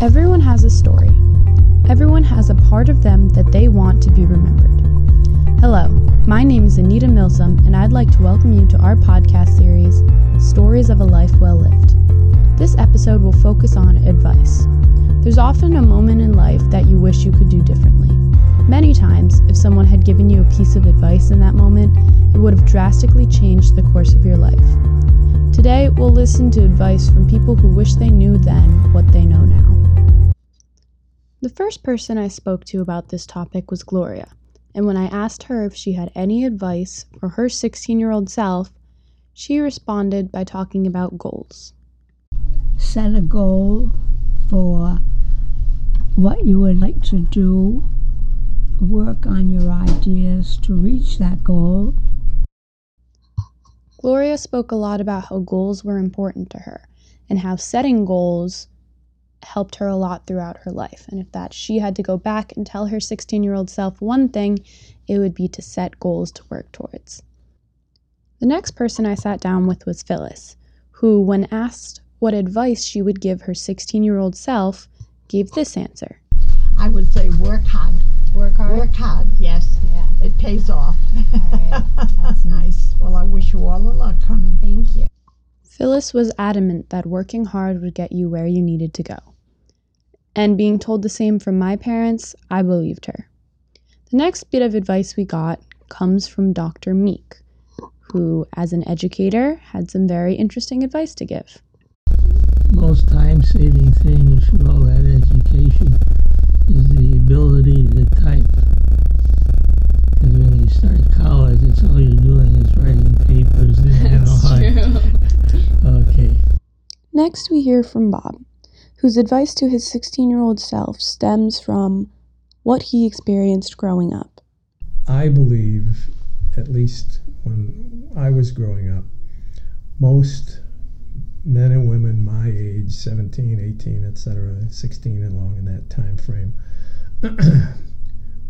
Everyone has a story. Everyone has a part of them that they want to be remembered. Hello, my name is Anita Milsom, and I'd like to welcome you to our podcast series, Stories of a Life Well Lived. This episode will focus on advice. There's often a moment in life that you wish you could do differently. Many times, if someone had given you a piece of advice in that moment, it would have drastically changed the course of your life. Today, we'll listen to advice from people who wish they knew then what they know now. The first person I spoke to about this topic was Gloria, and when I asked her if she had any advice for her 16 year old self, she responded by talking about goals. Set a goal for what you would like to do, work on your ideas to reach that goal, Gloria spoke a lot about how goals were important to her and how setting goals helped her a lot throughout her life. And if that she had to go back and tell her 16 year old self one thing, it would be to set goals to work towards. The next person I sat down with was Phyllis, who, when asked what advice she would give her 16 year old self, gave this answer I would say work hard. Work hard. Work hard, yes. Yeah. It pays off. All right. That's nice. Well, I wish you all the luck, honey. Thank you. Phyllis was adamant that working hard would get you where you needed to go. And being told the same from my parents, I believed her. The next bit of advice we got comes from Dr. Meek, who, as an educator, had some very interesting advice to give. Most time saving thing with all that education is the ability to type. Because when you start college, it's all you're doing is writing papers and all. Okay. Next, we hear from Bob, whose advice to his 16 year old self stems from what he experienced growing up. I believe, at least when I was growing up, most men and women my age 17 18 etc 16 and along in that time frame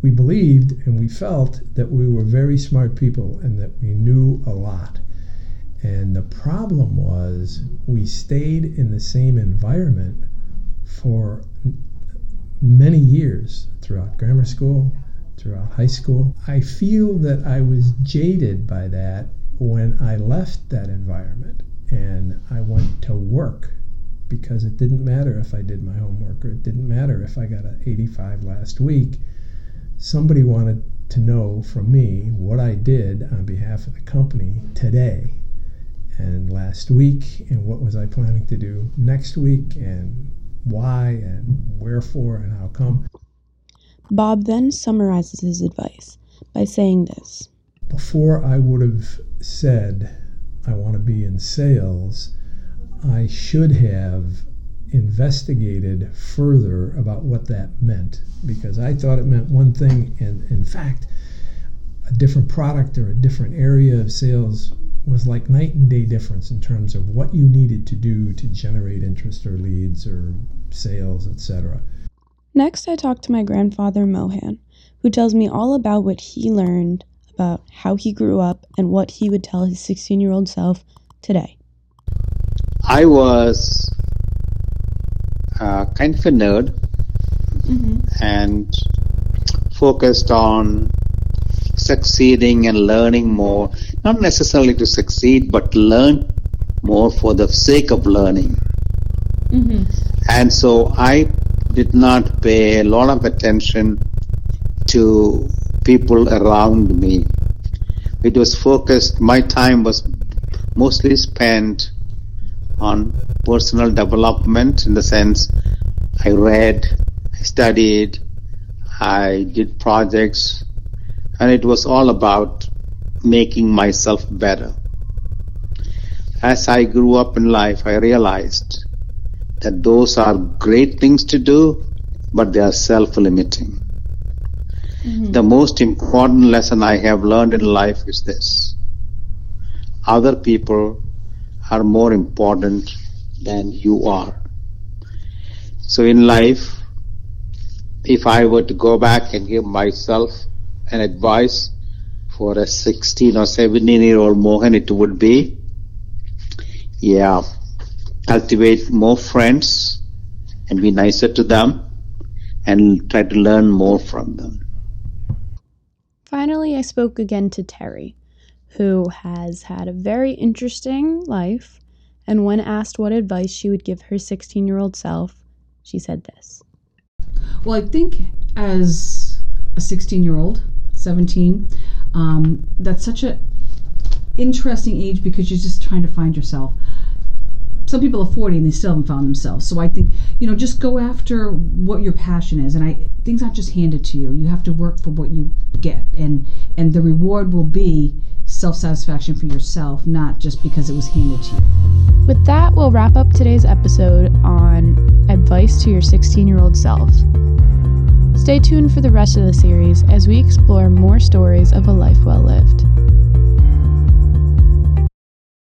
we believed and we felt that we were very smart people and that we knew a lot. And the problem was we stayed in the same environment for many years throughout grammar school throughout high school. I feel that i was jaded by that when i left that environment and I went to work because it didn't matter if I did my homework or it didn't matter if I got an 85 last week. Somebody wanted to know from me what I did on behalf of the company today and last week and what was I planning to do next week and why and wherefore and how come. Bob then summarizes his advice by saying this Before I would have said, I want to be in sales, I should have investigated further about what that meant because I thought it meant one thing, and in fact, a different product or a different area of sales was like night and day difference in terms of what you needed to do to generate interest or leads or sales, etc. Next, I talked to my grandfather, Mohan, who tells me all about what he learned about how he grew up and what he would tell his 16 year old self today. I was uh, kind of a nerd Mm-hmm. and focused on succeeding and learning more, not necessarily to succeed, but learn more for the sake of learning. Mm-hmm. And so I did not pay a lot of attention to people around me. It was focused, my time was mostly spent on personal development in the sense I read, I studied, I did projects, and it was all about making myself better. As I grew up in life, I realized that those are great things to do, but they are self limiting. Mm-hmm. The most important lesson I have learned in life is this other people are more important than you are. So, in life, if I were to go back and give myself an advice for a 16 or 17 year old Mohan, it would be yeah, cultivate more friends and be nicer to them and try to learn more from them. Finally, I spoke again to Terry, who has had a very interesting life, and when asked what advice she would give her 16 year old self, she said this. Well, I think as a 16 year old, 17, um, that's such an interesting age because you're just trying to find yourself. Some people are 40 and they still haven't found themselves. So I think, you know, just go after what your passion is. And I things aren't just handed to you. You have to work for what you get. And and the reward will be self-satisfaction for yourself, not just because it was handed to you. With that, we'll wrap up today's episode on advice to your 16 year old self. Stay tuned for the rest of the series as we explore more stories of a life well lived.